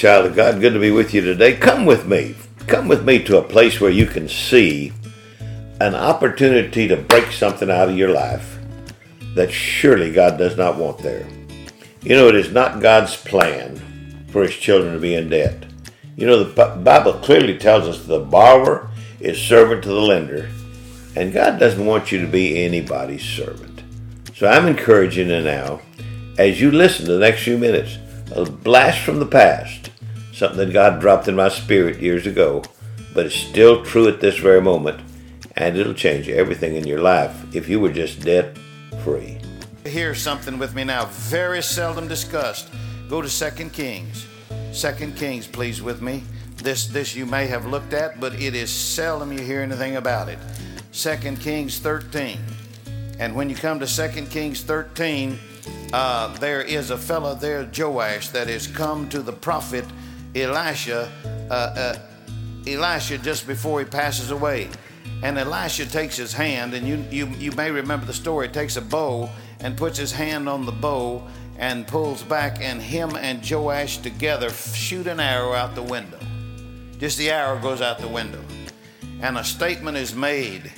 child of God. Good to be with you today. Come with me. Come with me to a place where you can see an opportunity to break something out of your life that surely God does not want there. You know, it is not God's plan for his children to be in debt. You know, the Bible clearly tells us the borrower is servant to the lender, and God doesn't want you to be anybody's servant. So I'm encouraging you now, as you listen to the next few minutes, a blast from the past, something that God dropped in my spirit years ago, but it's still true at this very moment, and it'll change everything in your life if you were just debt free. Here's something with me now, very seldom discussed. Go to Second Kings. Second Kings, please, with me. This, this you may have looked at, but it is seldom you hear anything about it. Second Kings 13. And when you come to Second Kings 13, uh, there is a fellow there, Joash, that has come to the prophet Elisha, uh, uh, Elisha just before he passes away. And Elisha takes his hand, and you, you, you may remember the story, takes a bow and puts his hand on the bow and pulls back, and him and Joash together shoot an arrow out the window. Just the arrow goes out the window. And a statement is made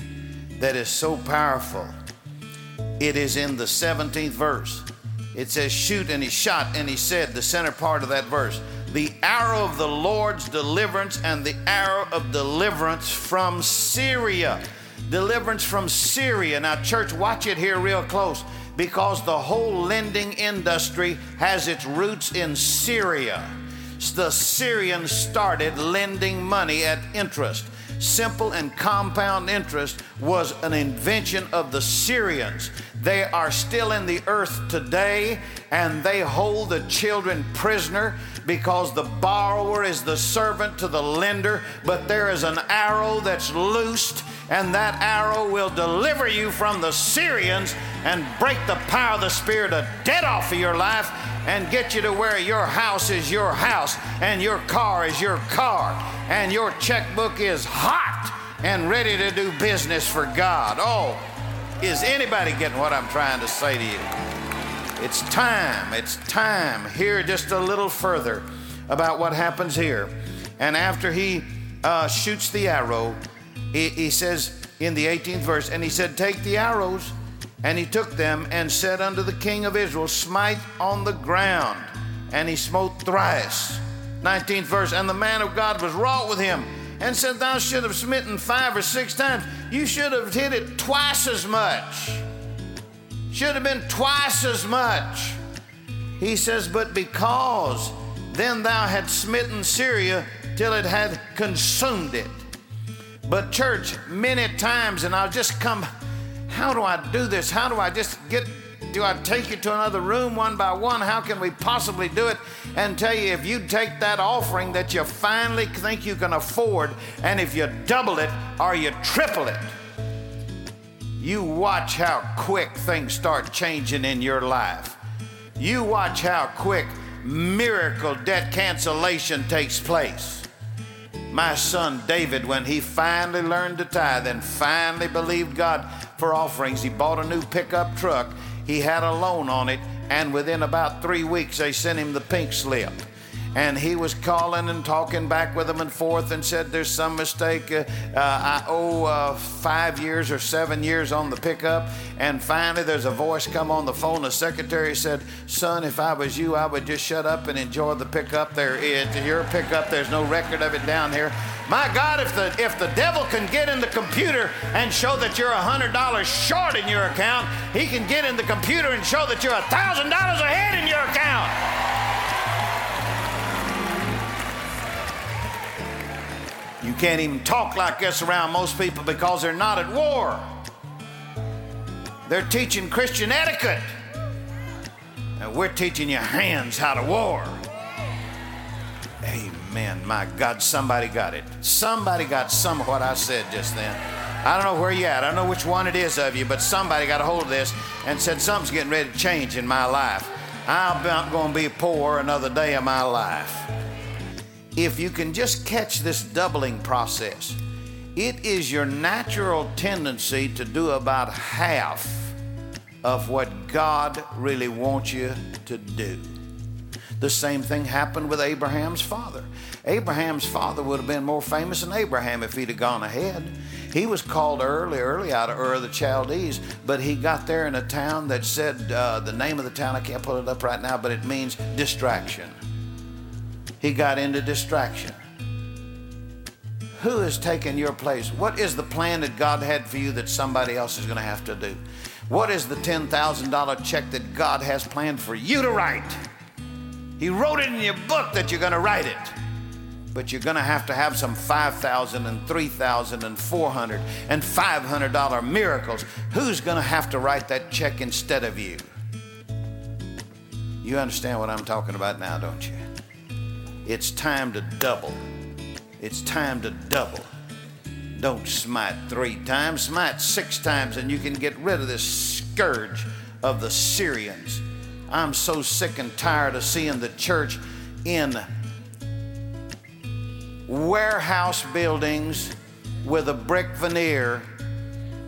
that is so powerful. It is in the 17th verse. It says, Shoot, and he shot, and he said, the center part of that verse, the arrow of the Lord's deliverance and the arrow of deliverance from Syria. Deliverance from Syria. Now, church, watch it here real close because the whole lending industry has its roots in Syria. The Syrians started lending money at interest. Simple and compound interest was an invention of the Syrians. They are still in the earth today and they hold the children prisoner because the borrower is the servant to the lender, but there is an arrow that's loosed, and that arrow will deliver you from the Syrians and break the power of the spirit of dead off of your life and get you to where your house is your house and your car is your car and your checkbook is hot and ready to do business for God. Oh, is anybody getting what I'm trying to say to you? It's time, it's time. Here, just a little further about what happens here. And after he uh, shoots the arrow, he, he says in the 18th verse, and he said, Take the arrows. And he took them and said unto the king of Israel, Smite on the ground. And he smote thrice. 19th verse, and the man of God was wroth with him and said, Thou should have smitten five or six times. You should have hit it twice as much. Should have been twice as much. He says, But because then thou had smitten Syria till it had consumed it. But, church, many times, and I'll just come, how do I do this? How do I just get, do I take you to another room one by one? How can we possibly do it? And tell you if you take that offering that you finally think you can afford, and if you double it or you triple it, you watch how quick things start changing in your life. You watch how quick miracle debt cancellation takes place. My son David, when he finally learned to tithe and finally believed God for offerings, he bought a new pickup truck. He had a loan on it, and within about three weeks, they sent him the pink slip. And he was calling and talking back with them and forth and said there's some mistake uh, uh, i owe uh, five years or seven years on the pickup. And finally there's a voice come on the phone. The secretary said son if i was you i would just shut up and enjoy the pickup there is your pickup. There's no record of it down here my god if the if the devil can get in the computer and show that you're hundred dollars short in your account he can get in the computer and show that you're thousand dollars ahead in your account You can't even talk like this around most people because they're not at war. They're teaching Christian etiquette. And we're teaching your hands how to war. Amen. My God, somebody got it. Somebody got some of what I said just then. I don't know where you at. I don't know which one it is of you, but somebody got a hold of this and said something's getting ready to change in my life. I'm not going to be poor another day of my life if you can just catch this doubling process, it is your natural tendency to do about half of what God really wants you to do. The same thing happened with Abraham's father. Abraham's father would have been more famous than Abraham if he'd have gone ahead. He was called early, early out of Ur of the Chaldees, but he got there in a town that said uh, the name of the town, I can't pull it up right now, but it means distraction. He got into distraction. Who has taken your place? What is the plan that God had for you that somebody else is going to have to do? What is the $10,000 check that God has planned for you to write? He wrote it in your book that you're going to write it. But you're going to have to have some $5,000 and $3,000 and 400 and 500 dollar miracles. Who's going to have to write that check instead of you? You understand what I'm talking about now, don't you? It's time to double. It's time to double. Don't smite three times, smite six times, and you can get rid of this scourge of the Syrians. I'm so sick and tired of seeing the church in warehouse buildings with a brick veneer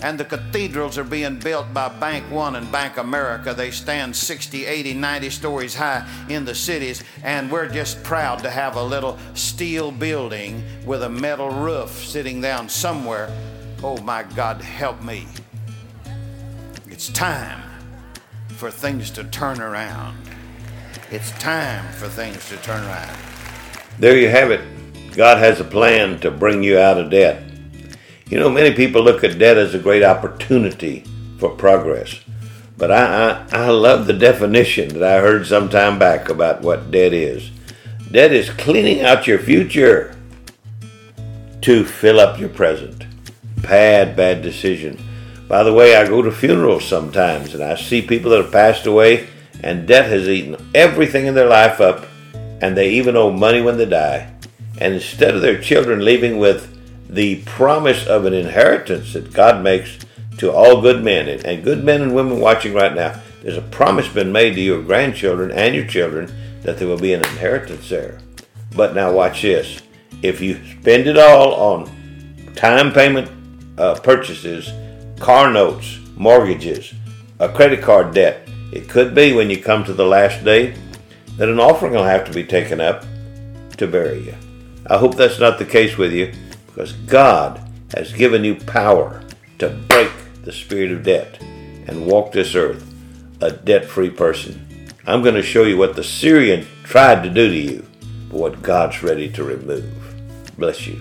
and the cathedrals are being built by Bank One and Bank America. They stand 60, 80, 90 stories high in the cities, and we're just proud to have a little steel building with a metal roof sitting down somewhere. Oh my God, help me. It's time for things to turn around. It's time for things to turn around. There you have it. God has a plan to bring you out of debt. You know, many people look at debt as a great opportunity for progress. But I, I, I love the definition that I heard some time back about what debt is. Debt is cleaning out your future to fill up your present. Bad, bad decision. By the way, I go to funerals sometimes and I see people that have passed away and debt has eaten everything in their life up and they even owe money when they die. And instead of their children leaving with the promise of an inheritance that God makes to all good men and good men and women watching right now. There's a promise been made to your grandchildren and your children that there will be an inheritance there. But now watch this. If you spend it all on time payment uh, purchases, car notes, mortgages, a credit card debt, it could be when you come to the last day that an offering will have to be taken up to bury you. I hope that's not the case with you because God has given you power to break the spirit of debt and walk this earth a debt free person. I'm going to show you what the Syrian tried to do to you, but what God's ready to remove. Bless you.